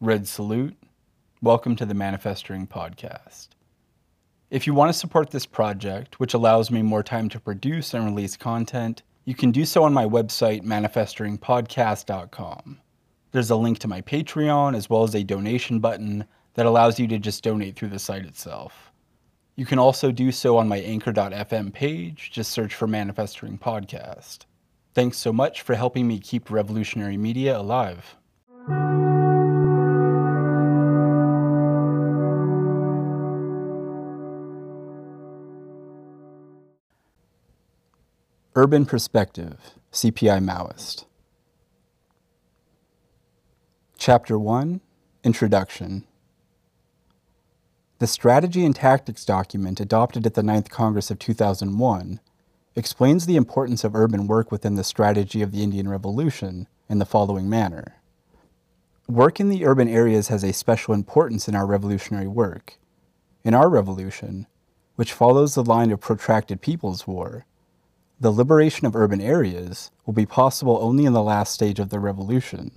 Red Salute. Welcome to the Manifesting Podcast. If you want to support this project, which allows me more time to produce and release content, you can do so on my website, manifestingpodcast.com. There's a link to my Patreon as well as a donation button that allows you to just donate through the site itself. You can also do so on my anchor.fm page, just search for Manifesting Podcast. Thanks so much for helping me keep revolutionary media alive. Urban Perspective, CPI Maoist. Chapter 1 Introduction. The Strategy and Tactics document adopted at the Ninth Congress of 2001 explains the importance of urban work within the strategy of the Indian Revolution in the following manner. Work in the urban areas has a special importance in our revolutionary work. In our revolution, which follows the line of protracted people's war, the liberation of urban areas will be possible only in the last stage of the revolution.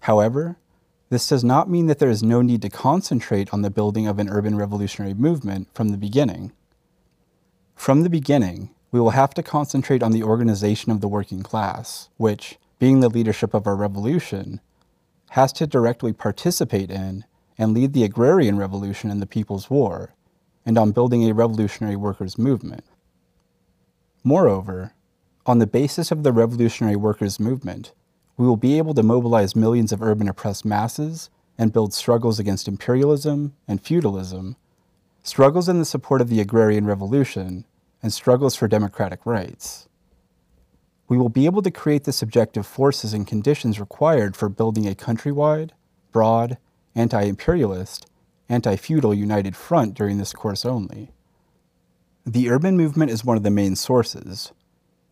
However, this does not mean that there is no need to concentrate on the building of an urban revolutionary movement from the beginning. From the beginning, we will have to concentrate on the organization of the working class, which, being the leadership of our revolution, has to directly participate in and lead the agrarian revolution and the People's War, and on building a revolutionary workers' movement. Moreover, on the basis of the revolutionary workers' movement, we will be able to mobilize millions of urban oppressed masses and build struggles against imperialism and feudalism, struggles in the support of the agrarian revolution, and struggles for democratic rights. We will be able to create the subjective forces and conditions required for building a countrywide, broad, anti imperialist, anti feudal united front during this course only. The urban movement is one of the main sources,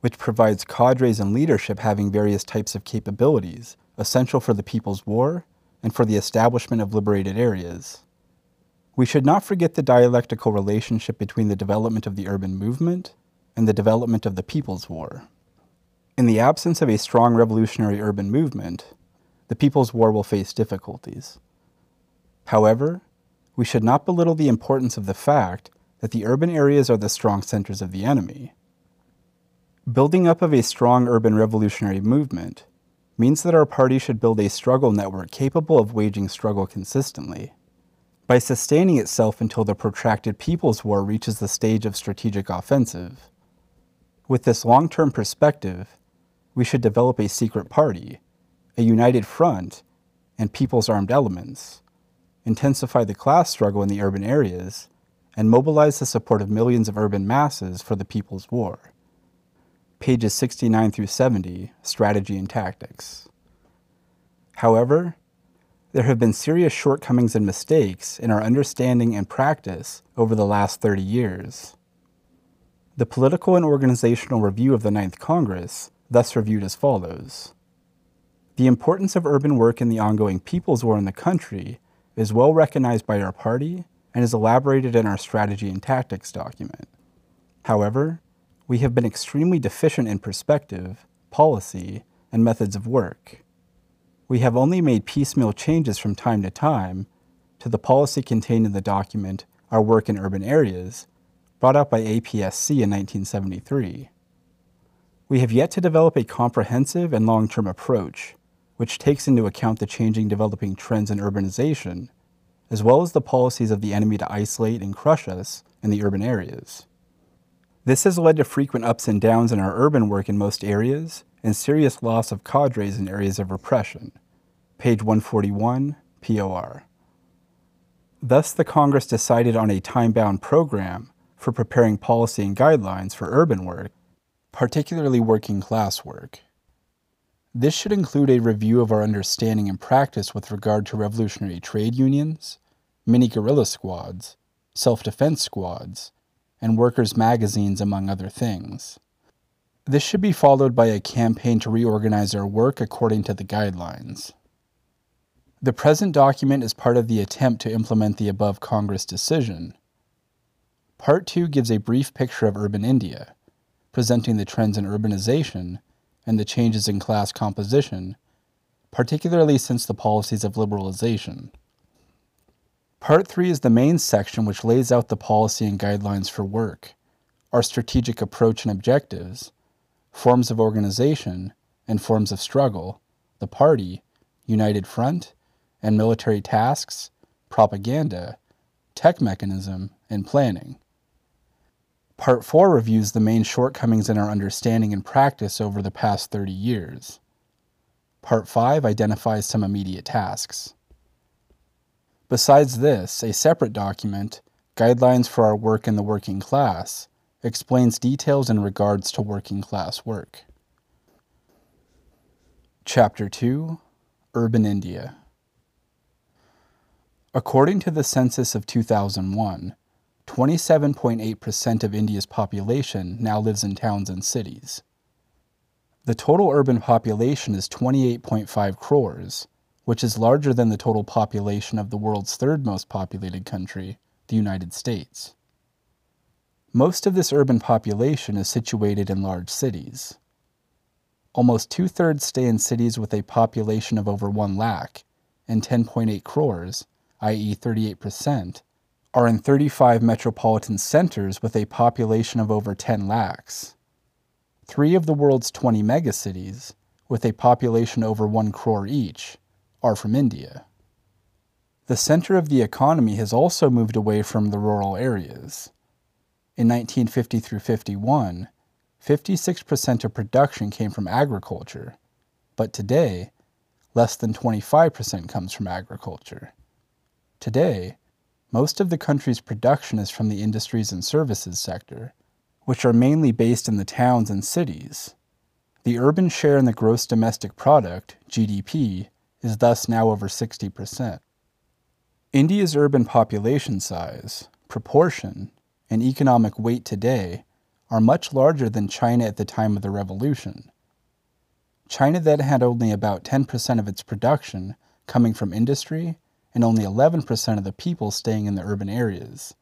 which provides cadres and leadership having various types of capabilities essential for the People's War and for the establishment of liberated areas. We should not forget the dialectical relationship between the development of the urban movement and the development of the People's War. In the absence of a strong revolutionary urban movement, the People's War will face difficulties. However, we should not belittle the importance of the fact that the urban areas are the strong centers of the enemy. Building up of a strong urban revolutionary movement means that our party should build a struggle network capable of waging struggle consistently. By sustaining itself until the protracted People's War reaches the stage of strategic offensive. With this long term perspective, we should develop a secret party, a united front, and people's armed elements, intensify the class struggle in the urban areas, and mobilize the support of millions of urban masses for the People's War. Pages 69 through 70 Strategy and Tactics. However, there have been serious shortcomings and mistakes in our understanding and practice over the last 30 years. The Political and Organizational Review of the Ninth Congress thus reviewed as follows The importance of urban work in the ongoing People's War in the country is well recognized by our party and is elaborated in our strategy and tactics document. However, we have been extremely deficient in perspective, policy, and methods of work. We have only made piecemeal changes from time to time to the policy contained in the document Our Work in Urban Areas, brought out by APSC in 1973. We have yet to develop a comprehensive and long term approach, which takes into account the changing developing trends in urbanization as well as the policies of the enemy to isolate and crush us in the urban areas. This has led to frequent ups and downs in our urban work in most areas and serious loss of cadres in areas of repression. Page 141, POR. Thus, the Congress decided on a time bound program for preparing policy and guidelines for urban work, particularly working class work. This should include a review of our understanding and practice with regard to revolutionary trade unions, mini guerrilla squads, self defense squads, and workers' magazines, among other things. This should be followed by a campaign to reorganize our work according to the guidelines. The present document is part of the attempt to implement the above Congress decision. Part 2 gives a brief picture of urban India, presenting the trends in urbanization and the changes in class composition, particularly since the policies of liberalization. Part 3 is the main section which lays out the policy and guidelines for work, our strategic approach and objectives, forms of organization, and forms of struggle, the party, united front, and military tasks, propaganda, tech mechanism, and planning. Part 4 reviews the main shortcomings in our understanding and practice over the past 30 years. Part 5 identifies some immediate tasks. Besides this, a separate document, Guidelines for Our Work in the Working Class, explains details in regards to working class work. Chapter 2 Urban India According to the census of 2001, 27.8% of India's population now lives in towns and cities. The total urban population is 28.5 crores, which is larger than the total population of the world's third most populated country, the United States. Most of this urban population is situated in large cities. Almost two thirds stay in cities with a population of over 1 lakh, and 10.8 crores, i.e., 38%, are in 35 metropolitan centers with a population of over 10 lakhs. Three of the world's 20 megacities, with a population over 1 crore each, are from India. The center of the economy has also moved away from the rural areas. In 1950 through 51, 56% of production came from agriculture, but today, less than 25% comes from agriculture. Today, most of the country's production is from the industries and services sector, which are mainly based in the towns and cities. The urban share in the gross domestic product, GDP, is thus now over 60%. India's urban population size, proportion, and economic weight today are much larger than China at the time of the revolution. China then had only about 10% of its production coming from industry and only 11% of the people staying in the urban areas.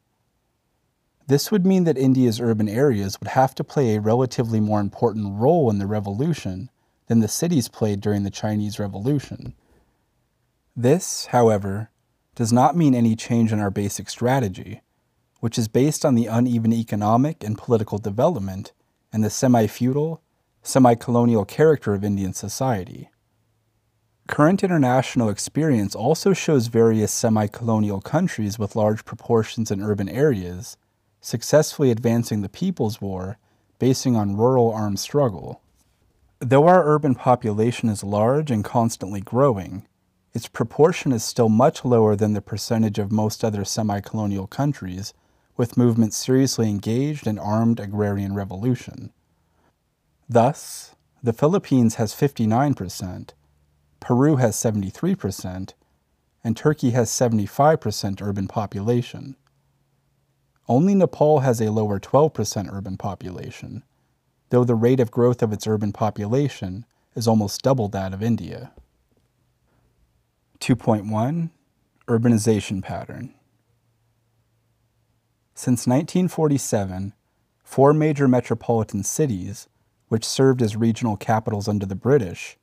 This would mean that India's urban areas would have to play a relatively more important role in the revolution than the cities played during the Chinese Revolution. This, however, does not mean any change in our basic strategy, which is based on the uneven economic and political development and the semi feudal, semi colonial character of Indian society. Current international experience also shows various semi colonial countries with large proportions in urban areas successfully advancing the People's War basing on rural armed struggle. Though our urban population is large and constantly growing, its proportion is still much lower than the percentage of most other semi colonial countries with movements seriously engaged in armed agrarian revolution. Thus, the Philippines has 59%, Peru has 73%, and Turkey has 75% urban population. Only Nepal has a lower 12% urban population, though the rate of growth of its urban population is almost double that of India. 2.1 Urbanization Pattern Since 1947, four major metropolitan cities, which served as regional capitals under the British,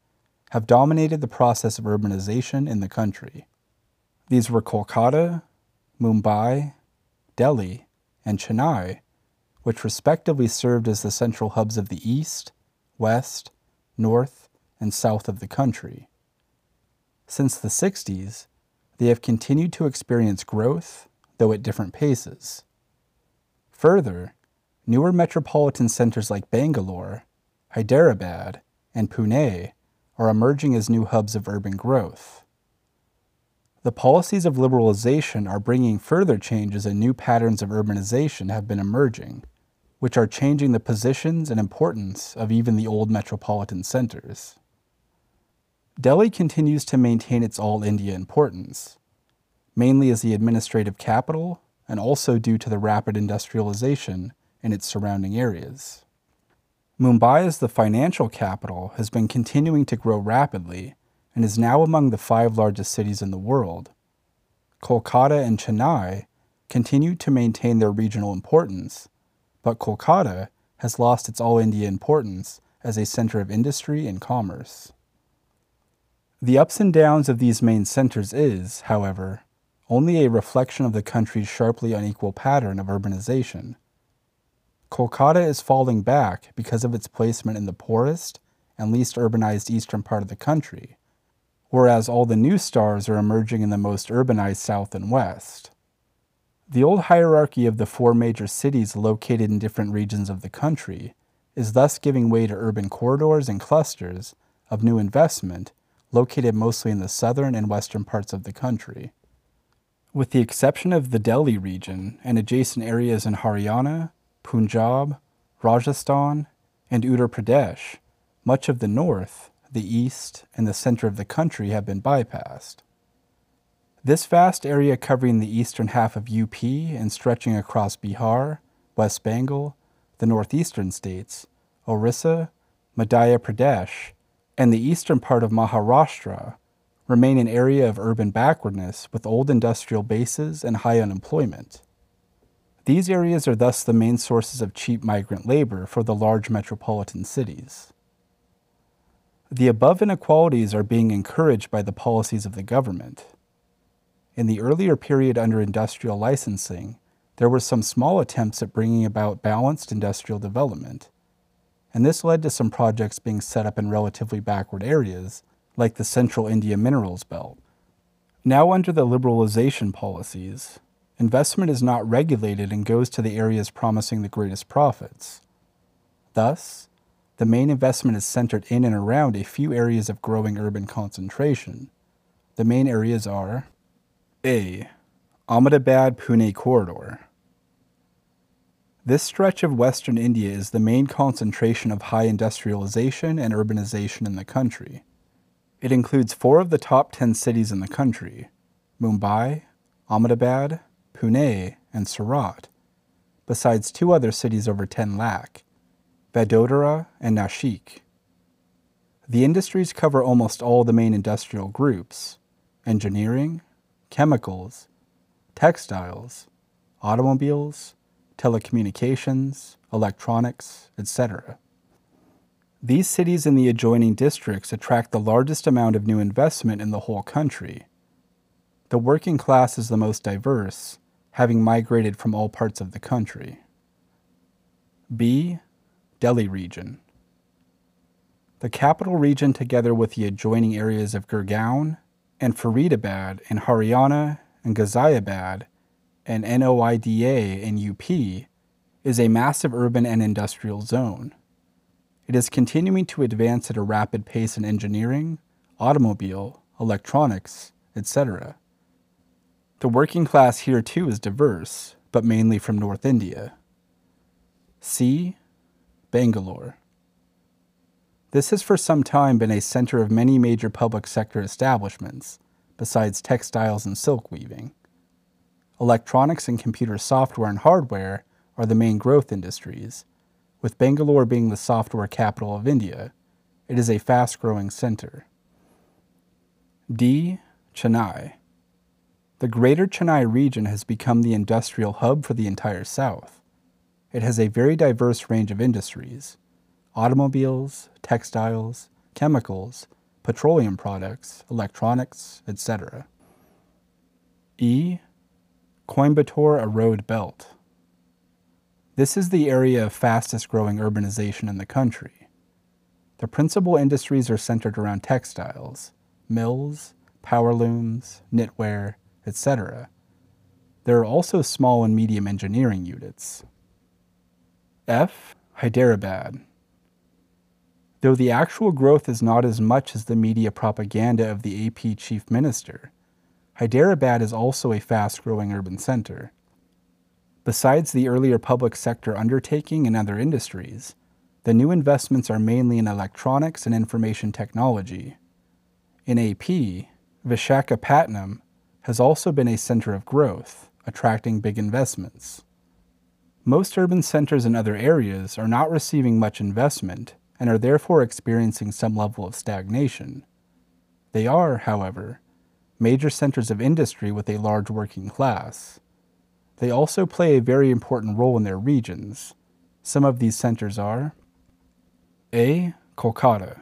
have dominated the process of urbanization in the country. These were Kolkata, Mumbai, Delhi, and Chennai, which respectively served as the central hubs of the east, west, north, and south of the country. Since the 60s, they have continued to experience growth, though at different paces. Further, newer metropolitan centers like Bangalore, Hyderabad, and Pune are emerging as new hubs of urban growth. The policies of liberalization are bringing further changes and new patterns of urbanization have been emerging, which are changing the positions and importance of even the old metropolitan centers. Delhi continues to maintain its all India importance, mainly as the administrative capital and also due to the rapid industrialization in its surrounding areas. Mumbai as the financial capital has been continuing to grow rapidly and is now among the five largest cities in the world. Kolkata and Chennai continue to maintain their regional importance, but Kolkata has lost its all India importance as a center of industry and commerce. The ups and downs of these main centers is, however, only a reflection of the country's sharply unequal pattern of urbanization. Kolkata is falling back because of its placement in the poorest and least urbanized eastern part of the country, whereas all the new stars are emerging in the most urbanized south and west. The old hierarchy of the four major cities located in different regions of the country is thus giving way to urban corridors and clusters of new investment located mostly in the southern and western parts of the country. With the exception of the Delhi region and adjacent areas in Haryana, Punjab, Rajasthan, and Uttar Pradesh, much of the north, the east, and the center of the country have been bypassed. This vast area covering the eastern half of UP and stretching across Bihar, West Bengal, the northeastern states, Orissa, Madhya Pradesh, and the eastern part of Maharashtra remain an area of urban backwardness with old industrial bases and high unemployment. These areas are thus the main sources of cheap migrant labor for the large metropolitan cities. The above inequalities are being encouraged by the policies of the government. In the earlier period under industrial licensing, there were some small attempts at bringing about balanced industrial development, and this led to some projects being set up in relatively backward areas, like the Central India Minerals Belt. Now, under the liberalization policies, investment is not regulated and goes to the areas promising the greatest profits. Thus, the main investment is centered in and around a few areas of growing urban concentration. The main areas are a. Ahmedabad Pune Corridor. This stretch of western India is the main concentration of high industrialization and urbanization in the country. It includes four of the top 10 cities in the country Mumbai, Ahmedabad, Pune, and Surat, besides two other cities over 10 lakh Vadodara and Nashik. The industries cover almost all the main industrial groups engineering, chemicals, textiles, automobiles, telecommunications, electronics, etc. These cities and the adjoining districts attract the largest amount of new investment in the whole country. The working class is the most diverse, having migrated from all parts of the country. B. Delhi region. The capital region, together with the adjoining areas of Gurgaon, and Faridabad in Haryana and Ghaziabad and NOIDA in UP is a massive urban and industrial zone. It is continuing to advance at a rapid pace in engineering, automobile, electronics, etc. The working class here too is diverse, but mainly from North India. C. Bangalore. This has for some time been a center of many major public sector establishments, besides textiles and silk weaving. Electronics and computer software and hardware are the main growth industries, with Bangalore being the software capital of India. It is a fast growing center. D. Chennai. The greater Chennai region has become the industrial hub for the entire South. It has a very diverse range of industries automobiles, textiles, chemicals, petroleum products, electronics, etc. E. Coimbatore Erode Belt. This is the area of fastest growing urbanization in the country. The principal industries are centered around textiles, mills, power looms, knitwear, etc. There are also small and medium engineering units. F. Hyderabad. Though the actual growth is not as much as the media propaganda of the AP chief minister, Hyderabad is also a fast growing urban center. Besides the earlier public sector undertaking and other industries, the new investments are mainly in electronics and information technology. In AP, Vishakhapatnam has also been a center of growth, attracting big investments. Most urban centers in other areas are not receiving much investment and are therefore experiencing some level of stagnation. They are, however, major centers of industry with a large working class. They also play a very important role in their regions. Some of these centers are A. Kolkata.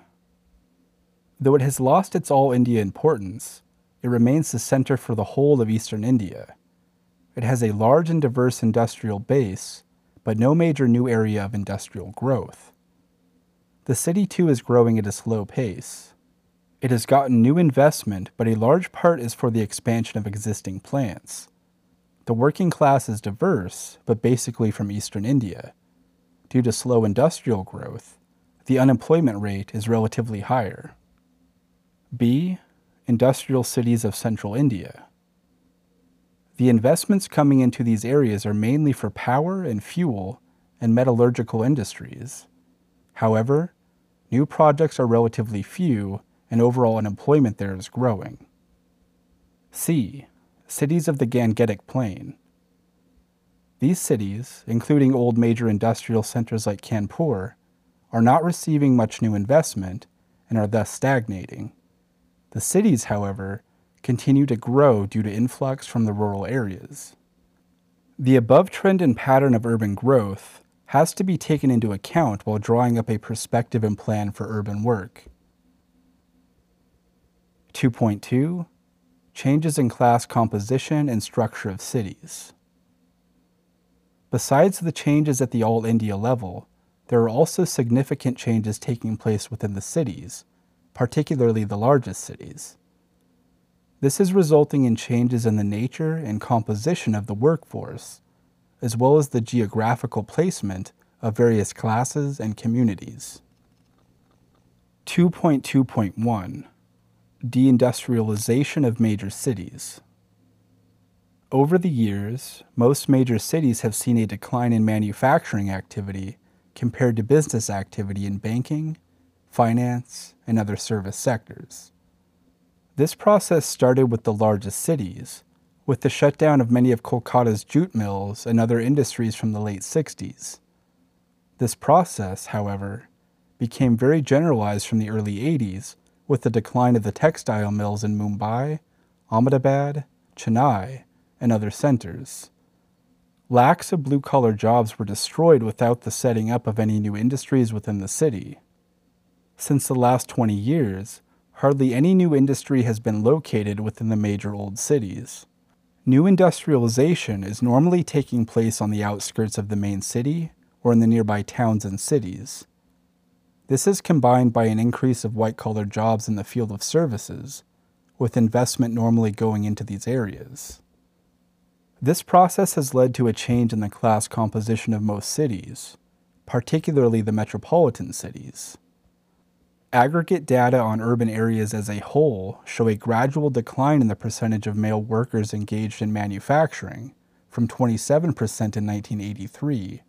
Though it has lost its all India importance, it remains the center for the whole of eastern India. It has a large and diverse industrial base, but no major new area of industrial growth. The city too is growing at a slow pace. It has gotten new investment, but a large part is for the expansion of existing plants. The working class is diverse, but basically from eastern India. Due to slow industrial growth, the unemployment rate is relatively higher. B. Industrial cities of central India. The investments coming into these areas are mainly for power and fuel and metallurgical industries. However, new projects are relatively few and overall unemployment there is growing. C. Cities of the Gangetic Plain. These cities, including old major industrial centers like Kanpur, are not receiving much new investment and are thus stagnating. The cities, however, continue to grow due to influx from the rural areas. The above trend and pattern of urban growth has to be taken into account while drawing up a perspective and plan for urban work. 2.2 Changes in class composition and structure of cities. Besides the changes at the all India level, there are also significant changes taking place within the cities, particularly the largest cities. This is resulting in changes in the nature and composition of the workforce, as well as the geographical placement of various classes and communities. 2.2.1 Deindustrialization of major cities. Over the years, most major cities have seen a decline in manufacturing activity compared to business activity in banking, finance, and other service sectors. This process started with the largest cities, with the shutdown of many of Kolkata's jute mills and other industries from the late 60s. This process, however, became very generalized from the early 80s with the decline of the textile mills in Mumbai, Ahmedabad, Chennai, and other centers. Lakhs of blue collar jobs were destroyed without the setting up of any new industries within the city. Since the last 20 years, hardly any new industry has been located within the major old cities. New industrialization is normally taking place on the outskirts of the main city or in the nearby towns and cities. This is combined by an increase of white collar jobs in the field of services, with investment normally going into these areas. This process has led to a change in the class composition of most cities, particularly the metropolitan cities. Aggregate data on urban areas as a whole show a gradual decline in the percentage of male workers engaged in manufacturing from 27% in 1983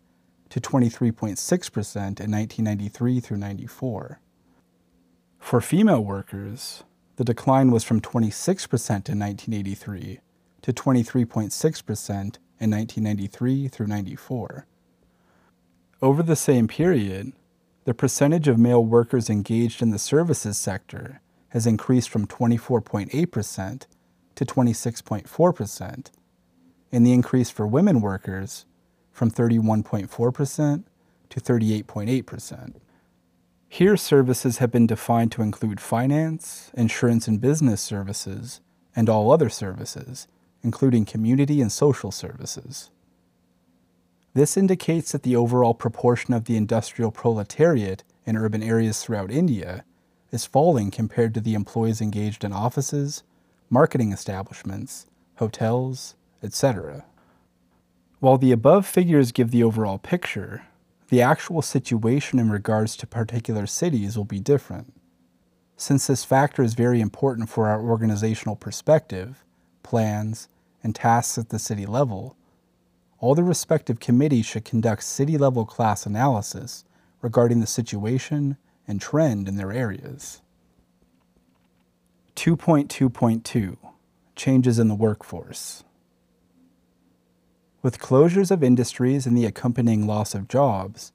to 23.6% in 1993 through 94. For female workers, the decline was from 26% in 1983 to 23.6% in 1993 through 94. Over the same period, the percentage of male workers engaged in the services sector has increased from 24.8% to 26.4%, and the increase for women workers from 31.4% to 38.8%. Here, services have been defined to include finance, insurance and business services, and all other services, including community and social services. This indicates that the overall proportion of the industrial proletariat in urban areas throughout India is falling compared to the employees engaged in offices, marketing establishments, hotels, etc. While the above figures give the overall picture, the actual situation in regards to particular cities will be different. Since this factor is very important for our organizational perspective, plans, and tasks at the city level, all the respective committees should conduct city level class analysis regarding the situation and trend in their areas. 2.2.2 Changes in the workforce. With closures of industries and the accompanying loss of jobs,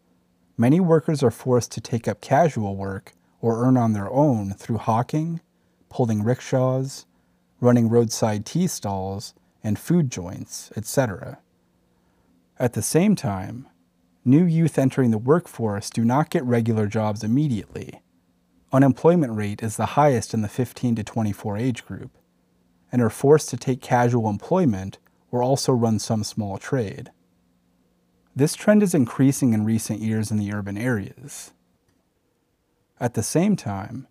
many workers are forced to take up casual work or earn on their own through hawking, pulling rickshaws, running roadside tea stalls, and food joints, etc. At the same time, new youth entering the workforce do not get regular jobs immediately. unemployment rate is the highest in the 15 to 24 age group, and are forced to take casual employment or also run some small trade. This trend is increasing in recent years in the urban areas. At the same time,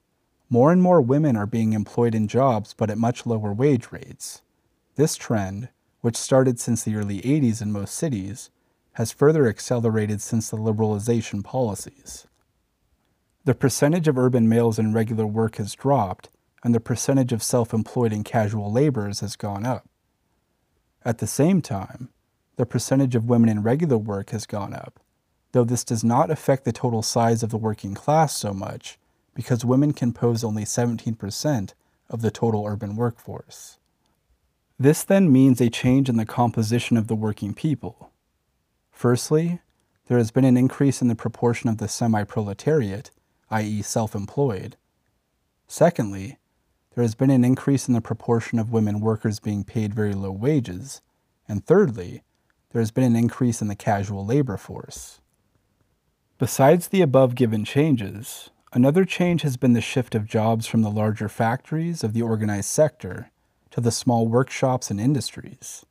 more and more women are being employed in jobs but at much lower wage rates. This trend, which started since the early 80s in most cities, has further accelerated since the liberalization policies. The percentage of urban males in regular work has dropped, and the percentage of self employed and casual laborers has gone up. At the same time, the percentage of women in regular work has gone up, though this does not affect the total size of the working class so much because women compose only 17% of the total urban workforce. This then means a change in the composition of the working people. Firstly, there has been an increase in the proportion of the semi proletariat, i.e., self employed. Secondly, there has been an increase in the proportion of women workers being paid very low wages. And thirdly, there has been an increase in the casual labor force. Besides the above given changes, another change has been the shift of jobs from the larger factories of the organized sector to the small workshops and industries.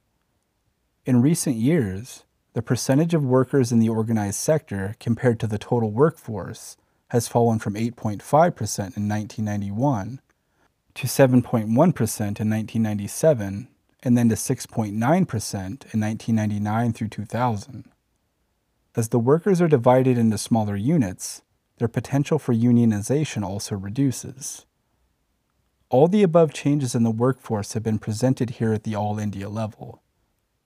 In recent years, the percentage of workers in the organized sector compared to the total workforce has fallen from 8.5% in 1991 to 7.1% in 1997 and then to 6.9% in 1999 through 2000. As the workers are divided into smaller units, their potential for unionization also reduces. All the above changes in the workforce have been presented here at the All India level.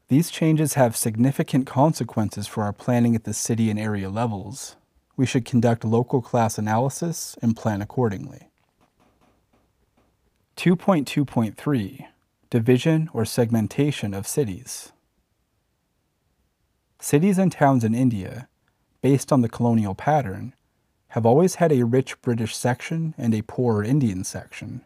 These changes have significant consequences for our planning at the city and area levels. We should conduct local class analysis and plan accordingly. 2.2.3 division or segmentation of cities. Cities and towns in India, based on the colonial pattern, have always had a rich British section and a poorer Indian section.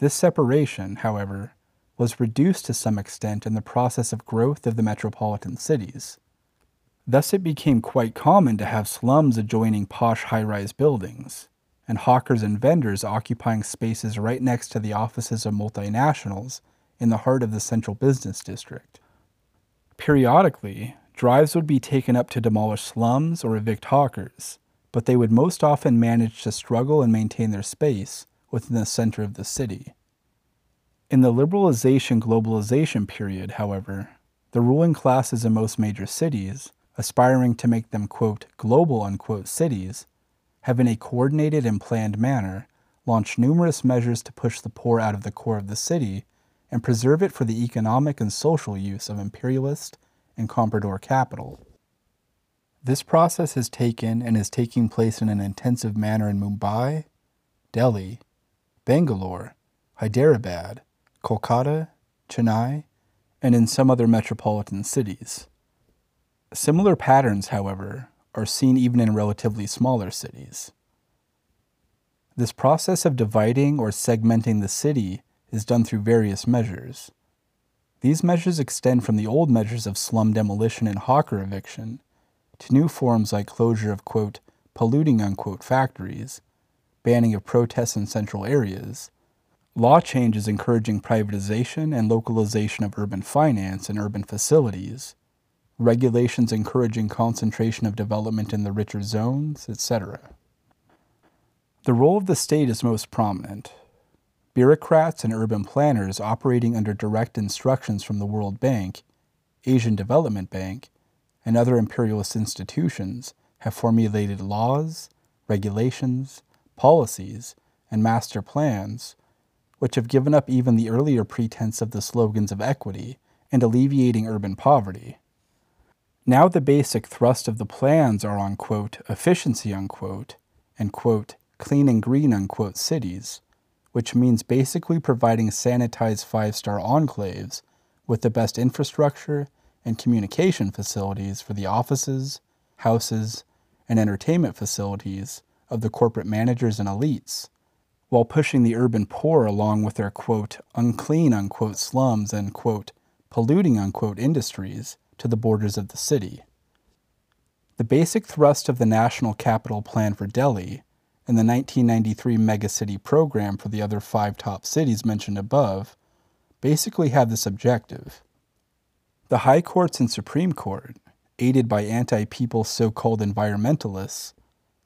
This separation, however, was reduced to some extent in the process of growth of the metropolitan cities. Thus, it became quite common to have slums adjoining posh high rise buildings, and hawkers and vendors occupying spaces right next to the offices of multinationals in the heart of the central business district. Periodically, drives would be taken up to demolish slums or evict hawkers, but they would most often manage to struggle and maintain their space within the center of the city. In the liberalization globalization period, however, the ruling classes in most major cities, aspiring to make them quote global unquote cities, have in a coordinated and planned manner launched numerous measures to push the poor out of the core of the city and preserve it for the economic and social use of imperialist and comprador capital. This process has taken and is taking place in an intensive manner in Mumbai, Delhi, Bangalore, Hyderabad, Kolkata, Chennai, and in some other metropolitan cities. Similar patterns, however, are seen even in relatively smaller cities. This process of dividing or segmenting the city is done through various measures. These measures extend from the old measures of slum demolition and hawker eviction to new forms like closure of, quote, polluting, unquote, factories, banning of protests in central areas, law changes encouraging privatization and localization of urban finance and urban facilities, regulations encouraging concentration of development in the richer zones, etc. The role of the state is most prominent. Bureaucrats and urban planners operating under direct instructions from the World Bank, Asian Development Bank, and other imperialist institutions have formulated laws, regulations, policies, and master plans, which have given up even the earlier pretense of the slogans of equity and alleviating urban poverty. Now the basic thrust of the plans are on, quote, efficiency, unquote, and, quote, clean and green, unquote, cities, which means basically providing sanitized five star enclaves with the best infrastructure and communication facilities for the offices, houses, and entertainment facilities of the corporate managers and elites, while pushing the urban poor along with their quote, unclean unquote slums and quote, polluting unquote industries to the borders of the city. The basic thrust of the National Capital Plan for Delhi and the 1993 megacity program for the other five top cities mentioned above basically have this objective. The high courts and Supreme Court, aided by anti people so called environmentalists,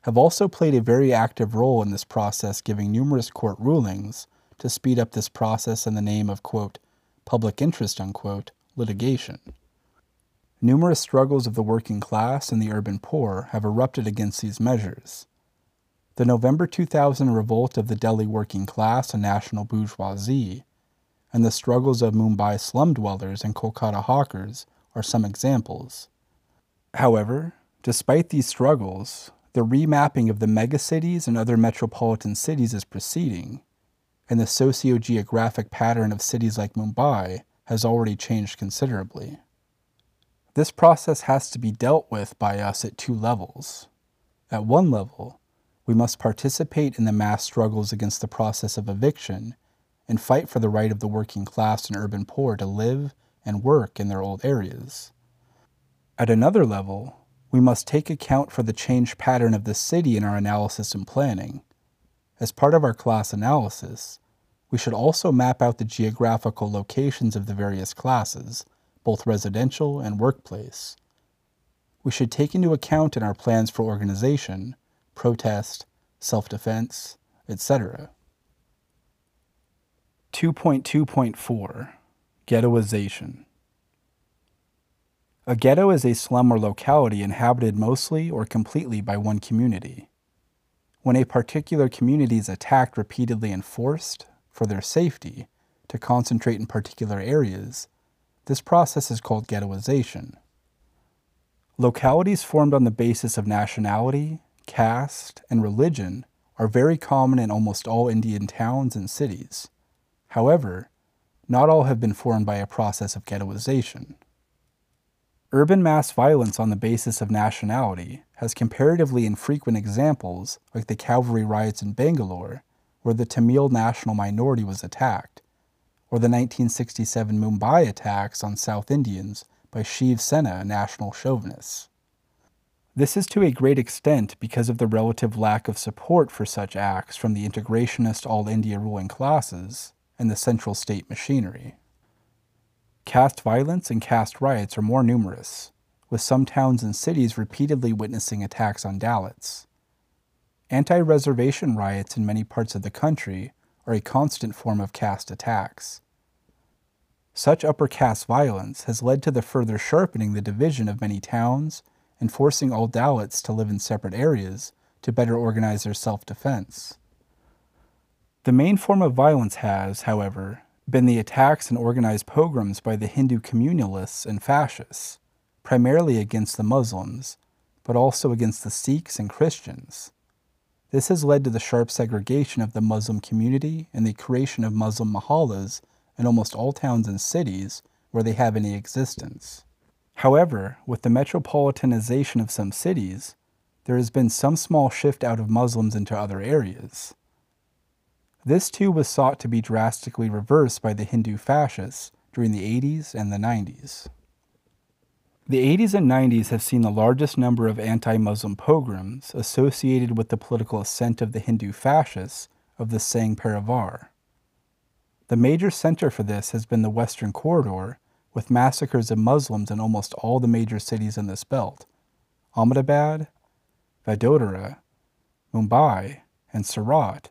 have also played a very active role in this process, giving numerous court rulings to speed up this process in the name of, quote, public interest, unquote, litigation. Numerous struggles of the working class and the urban poor have erupted against these measures. The November 2000 revolt of the Delhi working class and national bourgeoisie and the struggles of Mumbai slum dwellers and Kolkata hawkers are some examples. However, despite these struggles, the remapping of the megacities and other metropolitan cities is proceeding, and the socio geographic pattern of cities like Mumbai has already changed considerably. This process has to be dealt with by us at two levels. At one level, we must participate in the mass struggles against the process of eviction and fight for the right of the working class and urban poor to live and work in their old areas. At another level, we must take account for the changed pattern of the city in our analysis and planning. As part of our class analysis, we should also map out the geographical locations of the various classes, both residential and workplace. We should take into account in our plans for organization, protest, self defense, etc. 2.2.4 Ghettoization A ghetto is a slum or locality inhabited mostly or completely by one community. When a particular community is attacked repeatedly and forced, for their safety, to concentrate in particular areas, this process is called ghettoization. Localities formed on the basis of nationality, caste, and religion are very common in almost all Indian towns and cities. However, not all have been formed by a process of ghettoization. Urban mass violence on the basis of nationality has comparatively infrequent examples like the Cauvery riots in Bangalore, where the Tamil national minority was attacked, or the 1967 Mumbai attacks on South Indians by Shiv Sena national chauvinists. This is to a great extent because of the relative lack of support for such acts from the integrationist all India ruling classes and the central state machinery. Caste violence and caste riots are more numerous, with some towns and cities repeatedly witnessing attacks on Dalits. Anti reservation riots in many parts of the country are a constant form of caste attacks. Such upper caste violence has led to the further sharpening the division of many towns and forcing all Dalits to live in separate areas to better organize their self defense. The main form of violence has, however, been the attacks and organized pogroms by the Hindu communalists and fascists, primarily against the Muslims, but also against the Sikhs and Christians. This has led to the sharp segregation of the Muslim community and the creation of Muslim mahallas in almost all towns and cities where they have any existence. However, with the metropolitanization of some cities, there has been some small shift out of Muslims into other areas. This too was sought to be drastically reversed by the Hindu fascists during the 80s and the 90s. The 80s and 90s have seen the largest number of anti Muslim pogroms associated with the political ascent of the Hindu fascists of the Sangh Parivar. The major center for this has been the Western Corridor, with massacres of Muslims in almost all the major cities in this belt Ahmedabad, Vadodara, Mumbai, and Surat,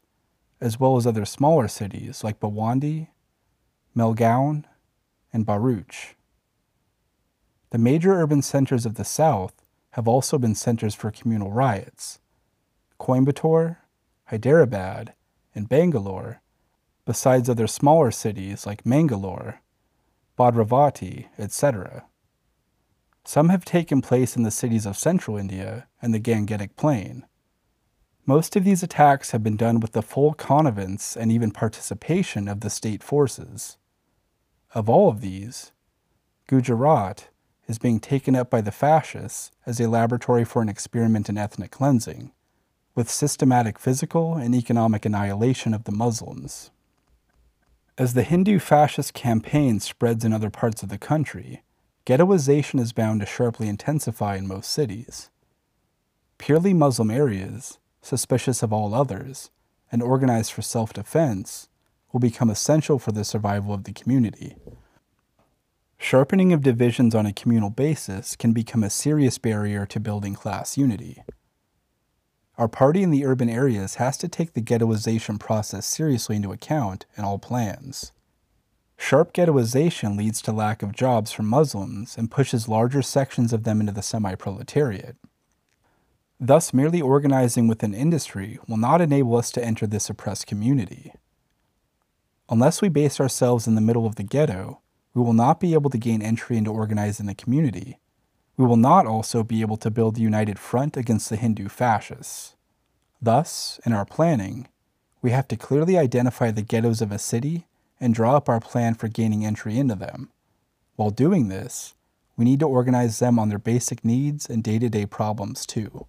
as well as other smaller cities like Bhiwandi, Malegaon, and Bharuch. The major urban centers of the South have also been centers for communal riots. Coimbatore, Hyderabad, and Bangalore, besides other smaller cities like Mangalore, Bhadravati, etc. Some have taken place in the cities of central India and the Gangetic Plain, most of these attacks have been done with the full connivance and even participation of the state forces. Of all of these, Gujarat is being taken up by the fascists as a laboratory for an experiment in ethnic cleansing, with systematic physical and economic annihilation of the Muslims. As the Hindu fascist campaign spreads in other parts of the country, ghettoization is bound to sharply intensify in most cities. Purely Muslim areas, suspicious of all others, and organized for self defense will become essential for the survival of the community. Sharpening of divisions on a communal basis can become a serious barrier to building class unity. Our party in the urban areas has to take the ghettoization process seriously into account in all plans. Sharp ghettoization leads to lack of jobs for Muslims and pushes larger sections of them into the semi proletariat. Thus, merely organizing within industry will not enable us to enter this oppressed community. Unless we base ourselves in the middle of the ghetto, we will not be able to gain entry into organizing the community. We will not also be able to build a united front against the Hindu fascists. Thus, in our planning, we have to clearly identify the ghettos of a city and draw up our plan for gaining entry into them. While doing this, we need to organize them on their basic needs and day to day problems too.